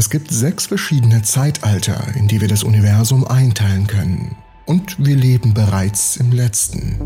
Es gibt sechs verschiedene Zeitalter, in die wir das Universum einteilen können. Und wir leben bereits im letzten.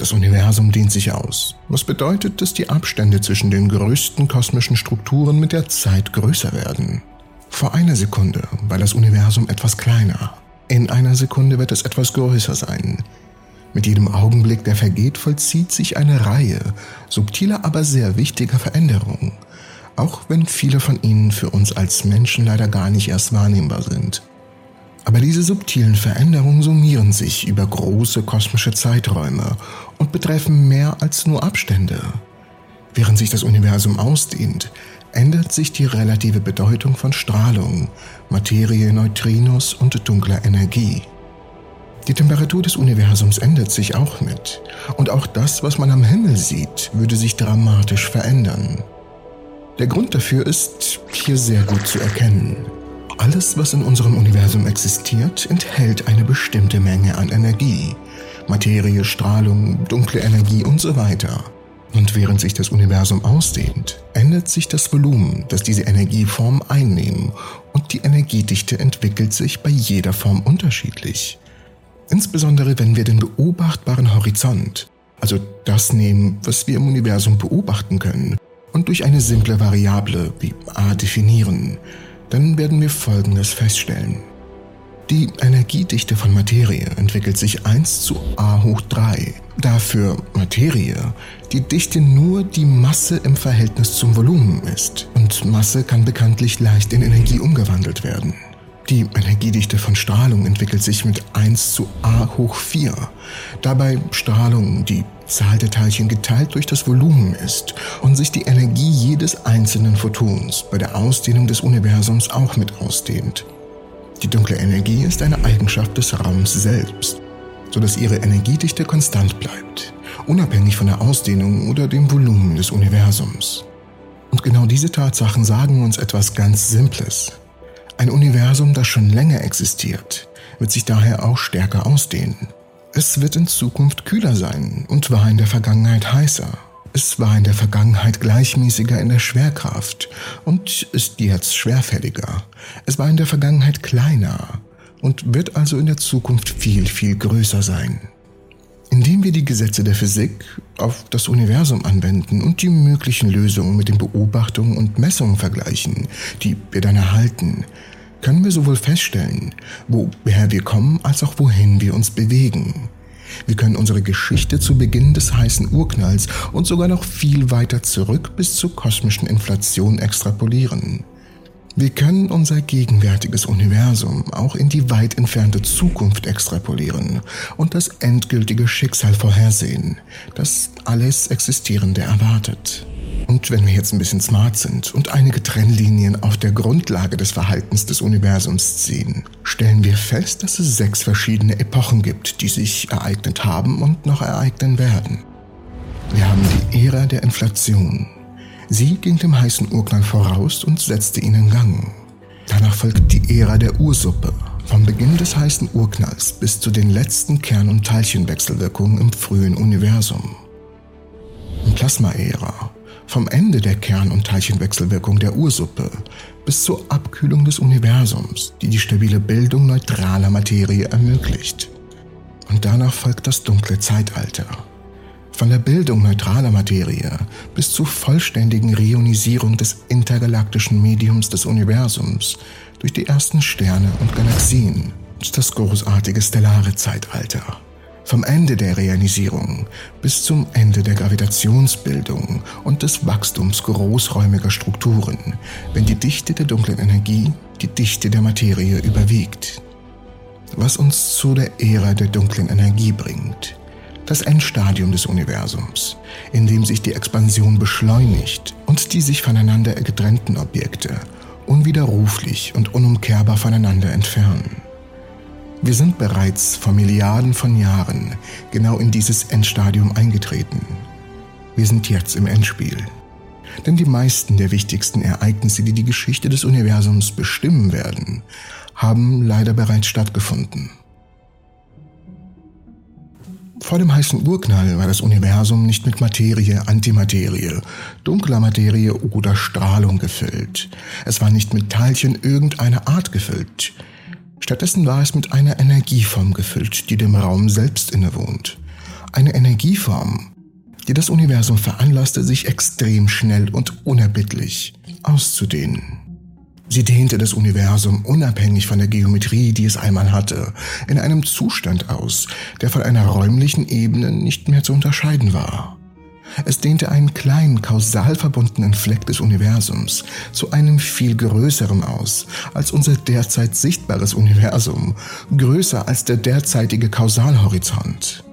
Das Universum dehnt sich aus, was bedeutet, dass die Abstände zwischen den größten kosmischen Strukturen mit der Zeit größer werden. Vor einer Sekunde war das Universum etwas kleiner. In einer Sekunde wird es etwas größer sein. Mit jedem Augenblick, der vergeht, vollzieht sich eine Reihe subtiler, aber sehr wichtiger Veränderungen, auch wenn viele von ihnen für uns als Menschen leider gar nicht erst wahrnehmbar sind. Aber diese subtilen Veränderungen summieren sich über große kosmische Zeiträume und betreffen mehr als nur Abstände. Während sich das Universum ausdehnt, ändert sich die relative Bedeutung von Strahlung, Materie, Neutrinos und dunkler Energie. Die Temperatur des Universums ändert sich auch mit, und auch das, was man am Himmel sieht, würde sich dramatisch verändern. Der Grund dafür ist hier sehr gut zu erkennen. Alles, was in unserem Universum existiert, enthält eine bestimmte Menge an Energie. Materie, Strahlung, dunkle Energie und so weiter. Und während sich das Universum ausdehnt, ändert sich das Volumen, das diese Energieformen einnehmen und die Energiedichte entwickelt sich bei jeder Form unterschiedlich. Insbesondere wenn wir den beobachtbaren Horizont, also das nehmen, was wir im Universum beobachten können, und durch eine simple Variable wie a definieren, dann werden wir Folgendes feststellen. Die Energiedichte von Materie entwickelt sich 1 zu a hoch 3. Dafür Materie die Dichte nur die Masse im Verhältnis zum Volumen ist. Und Masse kann bekanntlich leicht in Energie umgewandelt werden. Die Energiedichte von Strahlung entwickelt sich mit 1 zu a hoch 4. Dabei Strahlung die Zahl der Teilchen geteilt durch das Volumen ist und sich die Energie jedes einzelnen Photons bei der Ausdehnung des Universums auch mit ausdehnt. Die dunkle Energie ist eine Eigenschaft des Raums selbst, sodass ihre Energiedichte konstant bleibt, unabhängig von der Ausdehnung oder dem Volumen des Universums. Und genau diese Tatsachen sagen uns etwas ganz Simples. Ein Universum, das schon länger existiert, wird sich daher auch stärker ausdehnen. Es wird in Zukunft kühler sein und war in der Vergangenheit heißer. Es war in der Vergangenheit gleichmäßiger in der Schwerkraft und ist jetzt schwerfälliger. Es war in der Vergangenheit kleiner und wird also in der Zukunft viel, viel größer sein. Indem wir die Gesetze der Physik auf das Universum anwenden und die möglichen Lösungen mit den Beobachtungen und Messungen vergleichen, die wir dann erhalten, können wir sowohl feststellen, woher wir kommen, als auch wohin wir uns bewegen. Wir können unsere Geschichte zu Beginn des heißen Urknalls und sogar noch viel weiter zurück bis zur kosmischen Inflation extrapolieren. Wir können unser gegenwärtiges Universum auch in die weit entfernte Zukunft extrapolieren und das endgültige Schicksal vorhersehen, das alles Existierende erwartet. Und wenn wir jetzt ein bisschen smart sind und einige Trennlinien auf der Grundlage des Verhaltens des Universums ziehen, stellen wir fest, dass es sechs verschiedene Epochen gibt, die sich ereignet haben und noch ereignen werden. Wir haben die Ära der Inflation. Sie ging dem heißen Urknall voraus und setzte ihn in Gang. Danach folgt die Ära der Ursuppe, vom Beginn des heißen Urknalls bis zu den letzten Kern- und Teilchenwechselwirkungen im frühen Universum. Plasma-Ära, vom Ende der Kern- und Teilchenwechselwirkung der Ursuppe bis zur Abkühlung des Universums, die die stabile Bildung neutraler Materie ermöglicht. Und danach folgt das dunkle Zeitalter. Von der Bildung neutraler Materie bis zur vollständigen Reionisierung des intergalaktischen Mediums des Universums durch die ersten Sterne und Galaxien und das großartige stellare Zeitalter. Vom Ende der Realisierung bis zum Ende der Gravitationsbildung und des Wachstums großräumiger Strukturen, wenn die Dichte der dunklen Energie die Dichte der Materie überwiegt. Was uns zu der Ära der dunklen Energie bringt. Das Endstadium des Universums, in dem sich die Expansion beschleunigt und die sich voneinander getrennten Objekte unwiderruflich und unumkehrbar voneinander entfernen. Wir sind bereits vor Milliarden von Jahren genau in dieses Endstadium eingetreten. Wir sind jetzt im Endspiel. Denn die meisten der wichtigsten Ereignisse, die die Geschichte des Universums bestimmen werden, haben leider bereits stattgefunden. Vor dem heißen Urknall war das Universum nicht mit Materie, Antimaterie, dunkler Materie oder Strahlung gefüllt. Es war nicht mit Teilchen irgendeiner Art gefüllt. Stattdessen war es mit einer Energieform gefüllt, die dem Raum selbst innewohnt. Eine Energieform, die das Universum veranlasste, sich extrem schnell und unerbittlich auszudehnen. Sie dehnte das Universum unabhängig von der Geometrie, die es einmal hatte, in einem Zustand aus, der von einer räumlichen Ebene nicht mehr zu unterscheiden war. Es dehnte einen kleinen, kausal verbundenen Fleck des Universums zu einem viel größeren aus als unser derzeit sichtbares Universum, größer als der derzeitige Kausalhorizont.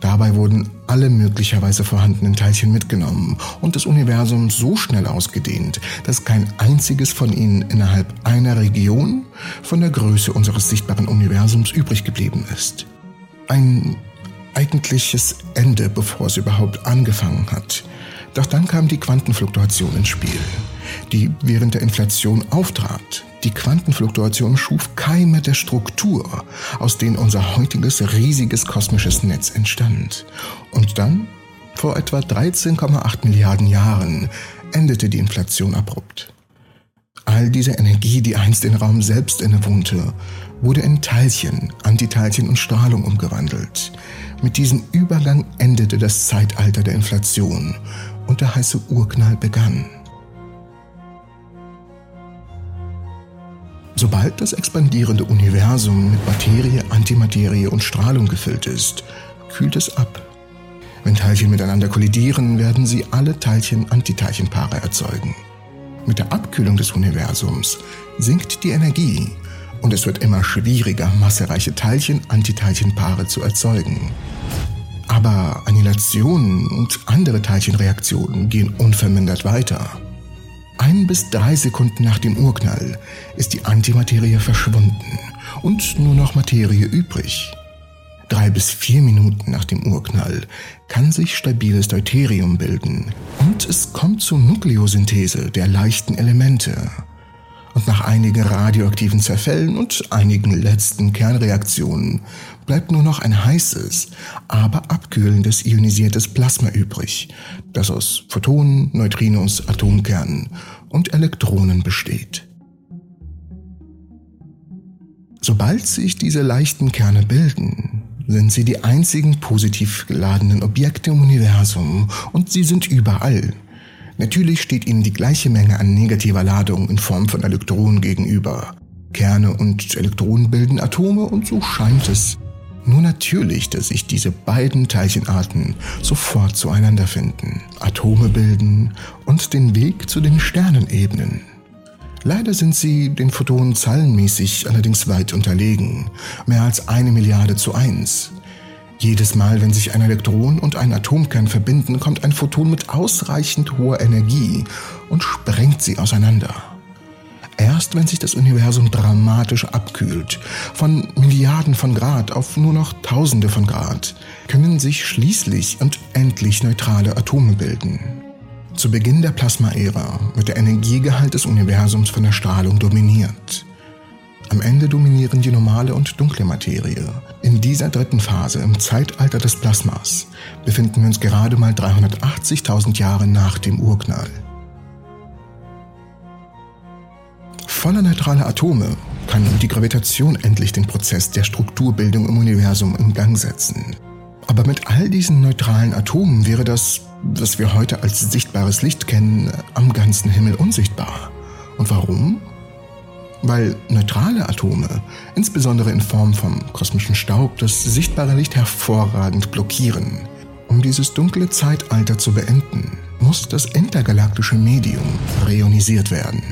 Dabei wurden alle möglicherweise vorhandenen Teilchen mitgenommen und das Universum so schnell ausgedehnt, dass kein einziges von ihnen innerhalb einer Region von der Größe unseres sichtbaren Universums übrig geblieben ist. Ein eigentliches Ende, bevor es überhaupt angefangen hat. Doch dann kam die Quantenfluktuation ins Spiel, die während der Inflation auftrat. Die Quantenfluktuation schuf Keime der Struktur, aus denen unser heutiges riesiges kosmisches Netz entstand. Und dann, vor etwa 13,8 Milliarden Jahren, endete die Inflation abrupt. All diese Energie, die einst den Raum selbst innewohnte, wurde in Teilchen, Antiteilchen und Strahlung umgewandelt. Mit diesem Übergang endete das Zeitalter der Inflation und der heiße Urknall begann. Sobald das expandierende Universum mit Materie, Antimaterie und Strahlung gefüllt ist, kühlt es ab. Wenn Teilchen miteinander kollidieren, werden sie alle Teilchen-Antiteilchenpaare erzeugen. Mit der Abkühlung des Universums sinkt die Energie und es wird immer schwieriger, massereiche Teilchen-Antiteilchenpaare zu erzeugen. Aber Annihilationen und andere Teilchenreaktionen gehen unvermindert weiter. Ein bis drei Sekunden nach dem Urknall ist die Antimaterie verschwunden und nur noch Materie übrig. Drei bis vier Minuten nach dem Urknall kann sich stabiles Deuterium bilden und es kommt zur Nukleosynthese der leichten Elemente und nach einigen radioaktiven Zerfällen und einigen letzten Kernreaktionen bleibt nur noch ein heißes, aber abkühlendes ionisiertes Plasma übrig, das aus Photonen, Neutrinos, Atomkernen und Elektronen besteht. Sobald sich diese leichten Kerne bilden, sind sie die einzigen positiv geladenen Objekte im Universum und sie sind überall Natürlich steht ihnen die gleiche Menge an negativer Ladung in Form von Elektronen gegenüber. Kerne und Elektronen bilden Atome und so scheint es nur natürlich, dass sich diese beiden Teilchenarten sofort zueinander finden, Atome bilden und den Weg zu den Sternen ebnen. Leider sind sie den Photonen zahlenmäßig allerdings weit unterlegen, mehr als eine Milliarde zu eins. Jedes Mal, wenn sich ein Elektron und ein Atomkern verbinden, kommt ein Photon mit ausreichend hoher Energie und sprengt sie auseinander. Erst wenn sich das Universum dramatisch abkühlt, von Milliarden von Grad auf nur noch Tausende von Grad, können sich schließlich und endlich neutrale Atome bilden. Zu Beginn der Plasmaära wird der Energiegehalt des Universums von der Strahlung dominiert. Am Ende dominieren die normale und dunkle Materie. In dieser dritten Phase, im Zeitalter des Plasmas, befinden wir uns gerade mal 380.000 Jahre nach dem Urknall. Voller neutraler Atome kann die Gravitation endlich den Prozess der Strukturbildung im Universum in Gang setzen. Aber mit all diesen neutralen Atomen wäre das, was wir heute als sichtbares Licht kennen, am ganzen Himmel unsichtbar. Und warum? Weil neutrale Atome, insbesondere in Form von kosmischen Staub, das sichtbare Licht hervorragend blockieren. Um dieses dunkle Zeitalter zu beenden, muss das intergalaktische Medium reionisiert werden.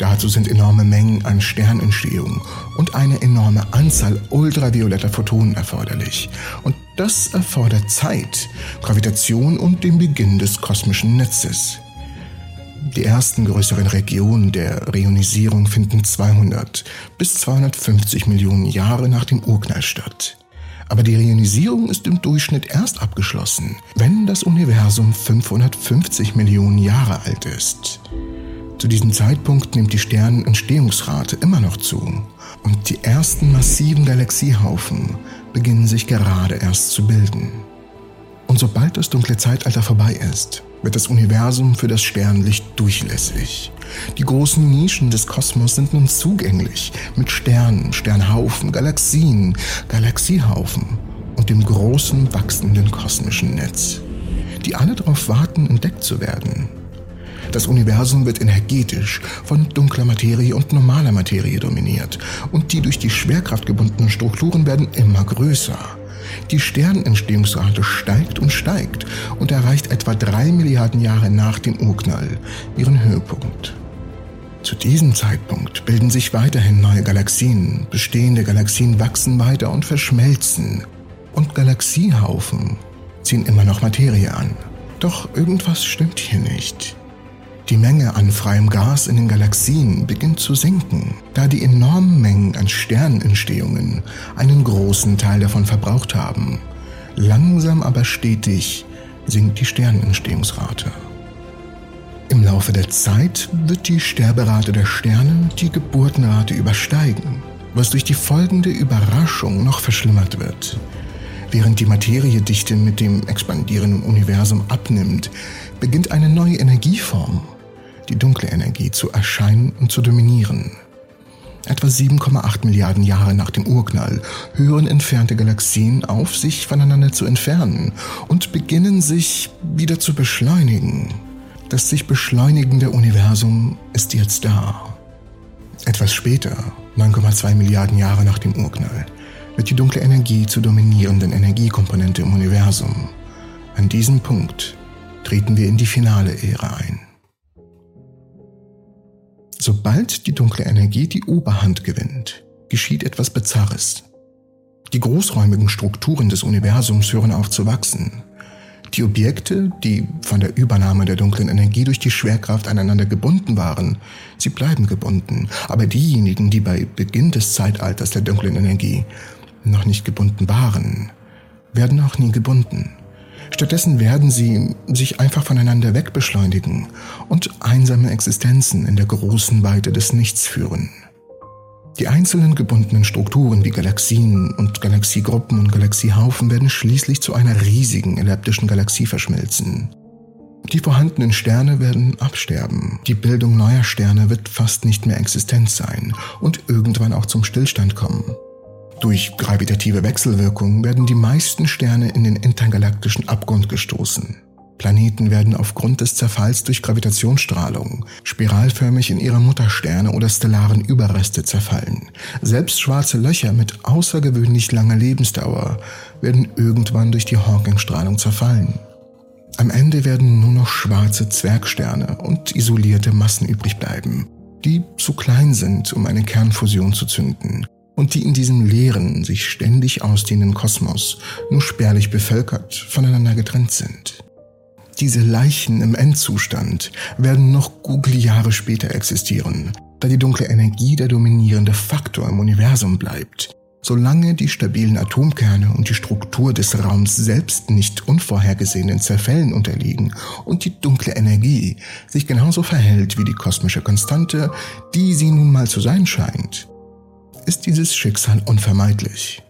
Dazu sind enorme Mengen an Sternentstehung und eine enorme Anzahl ultravioletter Photonen erforderlich. Und das erfordert Zeit, Gravitation und den Beginn des kosmischen Netzes. Die ersten größeren Regionen der Reionisierung finden 200 bis 250 Millionen Jahre nach dem Urknall statt. Aber die Reionisierung ist im Durchschnitt erst abgeschlossen, wenn das Universum 550 Millionen Jahre alt ist. Zu diesem Zeitpunkt nimmt die Sternenentstehungsrate immer noch zu und die ersten massiven Galaxiehaufen beginnen sich gerade erst zu bilden. Und sobald das dunkle Zeitalter vorbei ist, wird das Universum für das Sternlicht durchlässig. Die großen Nischen des Kosmos sind nun zugänglich mit Sternen, Sternhaufen, Galaxien, Galaxiehaufen und dem großen wachsenden kosmischen Netz, die alle darauf warten, entdeckt zu werden. Das Universum wird energetisch von dunkler Materie und normaler Materie dominiert und die durch die Schwerkraft gebundenen Strukturen werden immer größer. Die Sternentstehungsrate steigt und steigt und erreicht etwa drei Milliarden Jahre nach dem Urknall ihren Höhepunkt. Zu diesem Zeitpunkt bilden sich weiterhin neue Galaxien, bestehende Galaxien wachsen weiter und verschmelzen und Galaxiehaufen ziehen immer noch Materie an. Doch irgendwas stimmt hier nicht. Die Menge an freiem Gas in den Galaxien beginnt zu sinken, da die enormen Mengen an Sternentstehungen einen großen Teil davon verbraucht haben. Langsam aber stetig sinkt die Sternentstehungsrate. Im Laufe der Zeit wird die Sterberate der Sterne die Geburtenrate übersteigen, was durch die folgende Überraschung noch verschlimmert wird. Während die Materiedichte mit dem expandierenden Universum abnimmt, beginnt eine neue Energieform, die dunkle Energie zu erscheinen und zu dominieren. Etwa 7,8 Milliarden Jahre nach dem Urknall hören entfernte Galaxien auf, sich voneinander zu entfernen und beginnen sich wieder zu beschleunigen. Das sich beschleunigende Universum ist jetzt da. Etwas später, 9,2 Milliarden Jahre nach dem Urknall, wird die dunkle Energie zur dominierenden Energiekomponente im Universum. An diesem Punkt treten wir in die finale Ära ein. Sobald die dunkle Energie die Oberhand gewinnt, geschieht etwas Bizarres. Die großräumigen Strukturen des Universums hören auf zu wachsen. Die Objekte, die von der Übernahme der dunklen Energie durch die Schwerkraft aneinander gebunden waren, sie bleiben gebunden, aber diejenigen, die bei Beginn des Zeitalters der dunklen Energie noch nicht gebunden waren, werden auch nie gebunden. Stattdessen werden sie sich einfach voneinander wegbeschleunigen und einsame Existenzen in der großen Weite des Nichts führen. Die einzelnen gebundenen Strukturen wie Galaxien und Galaxiegruppen und Galaxiehaufen werden schließlich zu einer riesigen elliptischen Galaxie verschmelzen. Die vorhandenen Sterne werden absterben, die Bildung neuer Sterne wird fast nicht mehr existent sein und irgendwann auch zum Stillstand kommen. Durch gravitative Wechselwirkung werden die meisten Sterne in den intergalaktischen Abgrund gestoßen. Planeten werden aufgrund des Zerfalls durch Gravitationsstrahlung spiralförmig in ihre Muttersterne oder stellaren Überreste zerfallen. Selbst schwarze Löcher mit außergewöhnlich langer Lebensdauer werden irgendwann durch die Hawking-Strahlung zerfallen. Am Ende werden nur noch schwarze Zwergsterne und isolierte Massen übrig bleiben, die zu klein sind, um eine Kernfusion zu zünden und die in diesem leeren, sich ständig ausdehnenden Kosmos nur spärlich bevölkert voneinander getrennt sind. Diese Leichen im Endzustand werden noch Google-Jahre später existieren, da die dunkle Energie der dominierende Faktor im Universum bleibt, solange die stabilen Atomkerne und die Struktur des Raums selbst nicht unvorhergesehenen Zerfällen unterliegen und die dunkle Energie sich genauso verhält wie die kosmische Konstante, die sie nun mal zu sein scheint, ist dieses Schicksal unvermeidlich.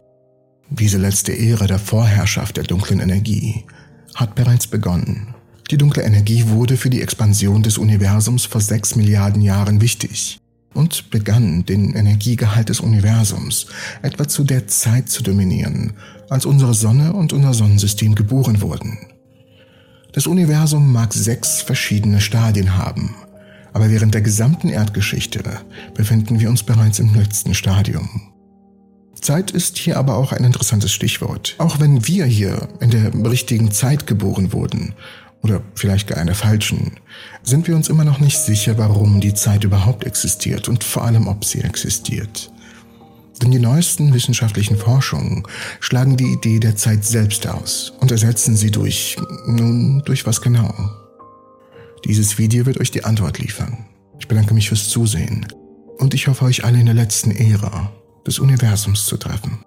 Diese letzte Ära der Vorherrschaft der dunklen Energie hat bereits begonnen. Die dunkle Energie wurde für die Expansion des Universums vor sechs Milliarden Jahren wichtig und begann, den Energiegehalt des Universums etwa zu der Zeit zu dominieren, als unsere Sonne und unser Sonnensystem geboren wurden. Das Universum mag sechs verschiedene Stadien haben, aber während der gesamten Erdgeschichte befinden wir uns bereits im letzten Stadium. Zeit ist hier aber auch ein interessantes Stichwort. Auch wenn wir hier in der richtigen Zeit geboren wurden, oder vielleicht gar einer falschen, sind wir uns immer noch nicht sicher, warum die Zeit überhaupt existiert und vor allem, ob sie existiert. Denn die neuesten wissenschaftlichen Forschungen schlagen die Idee der Zeit selbst aus und ersetzen sie durch, nun, durch was genau? Dieses Video wird euch die Antwort liefern. Ich bedanke mich fürs Zusehen und ich hoffe euch alle in der letzten Ära des Universums zu treffen.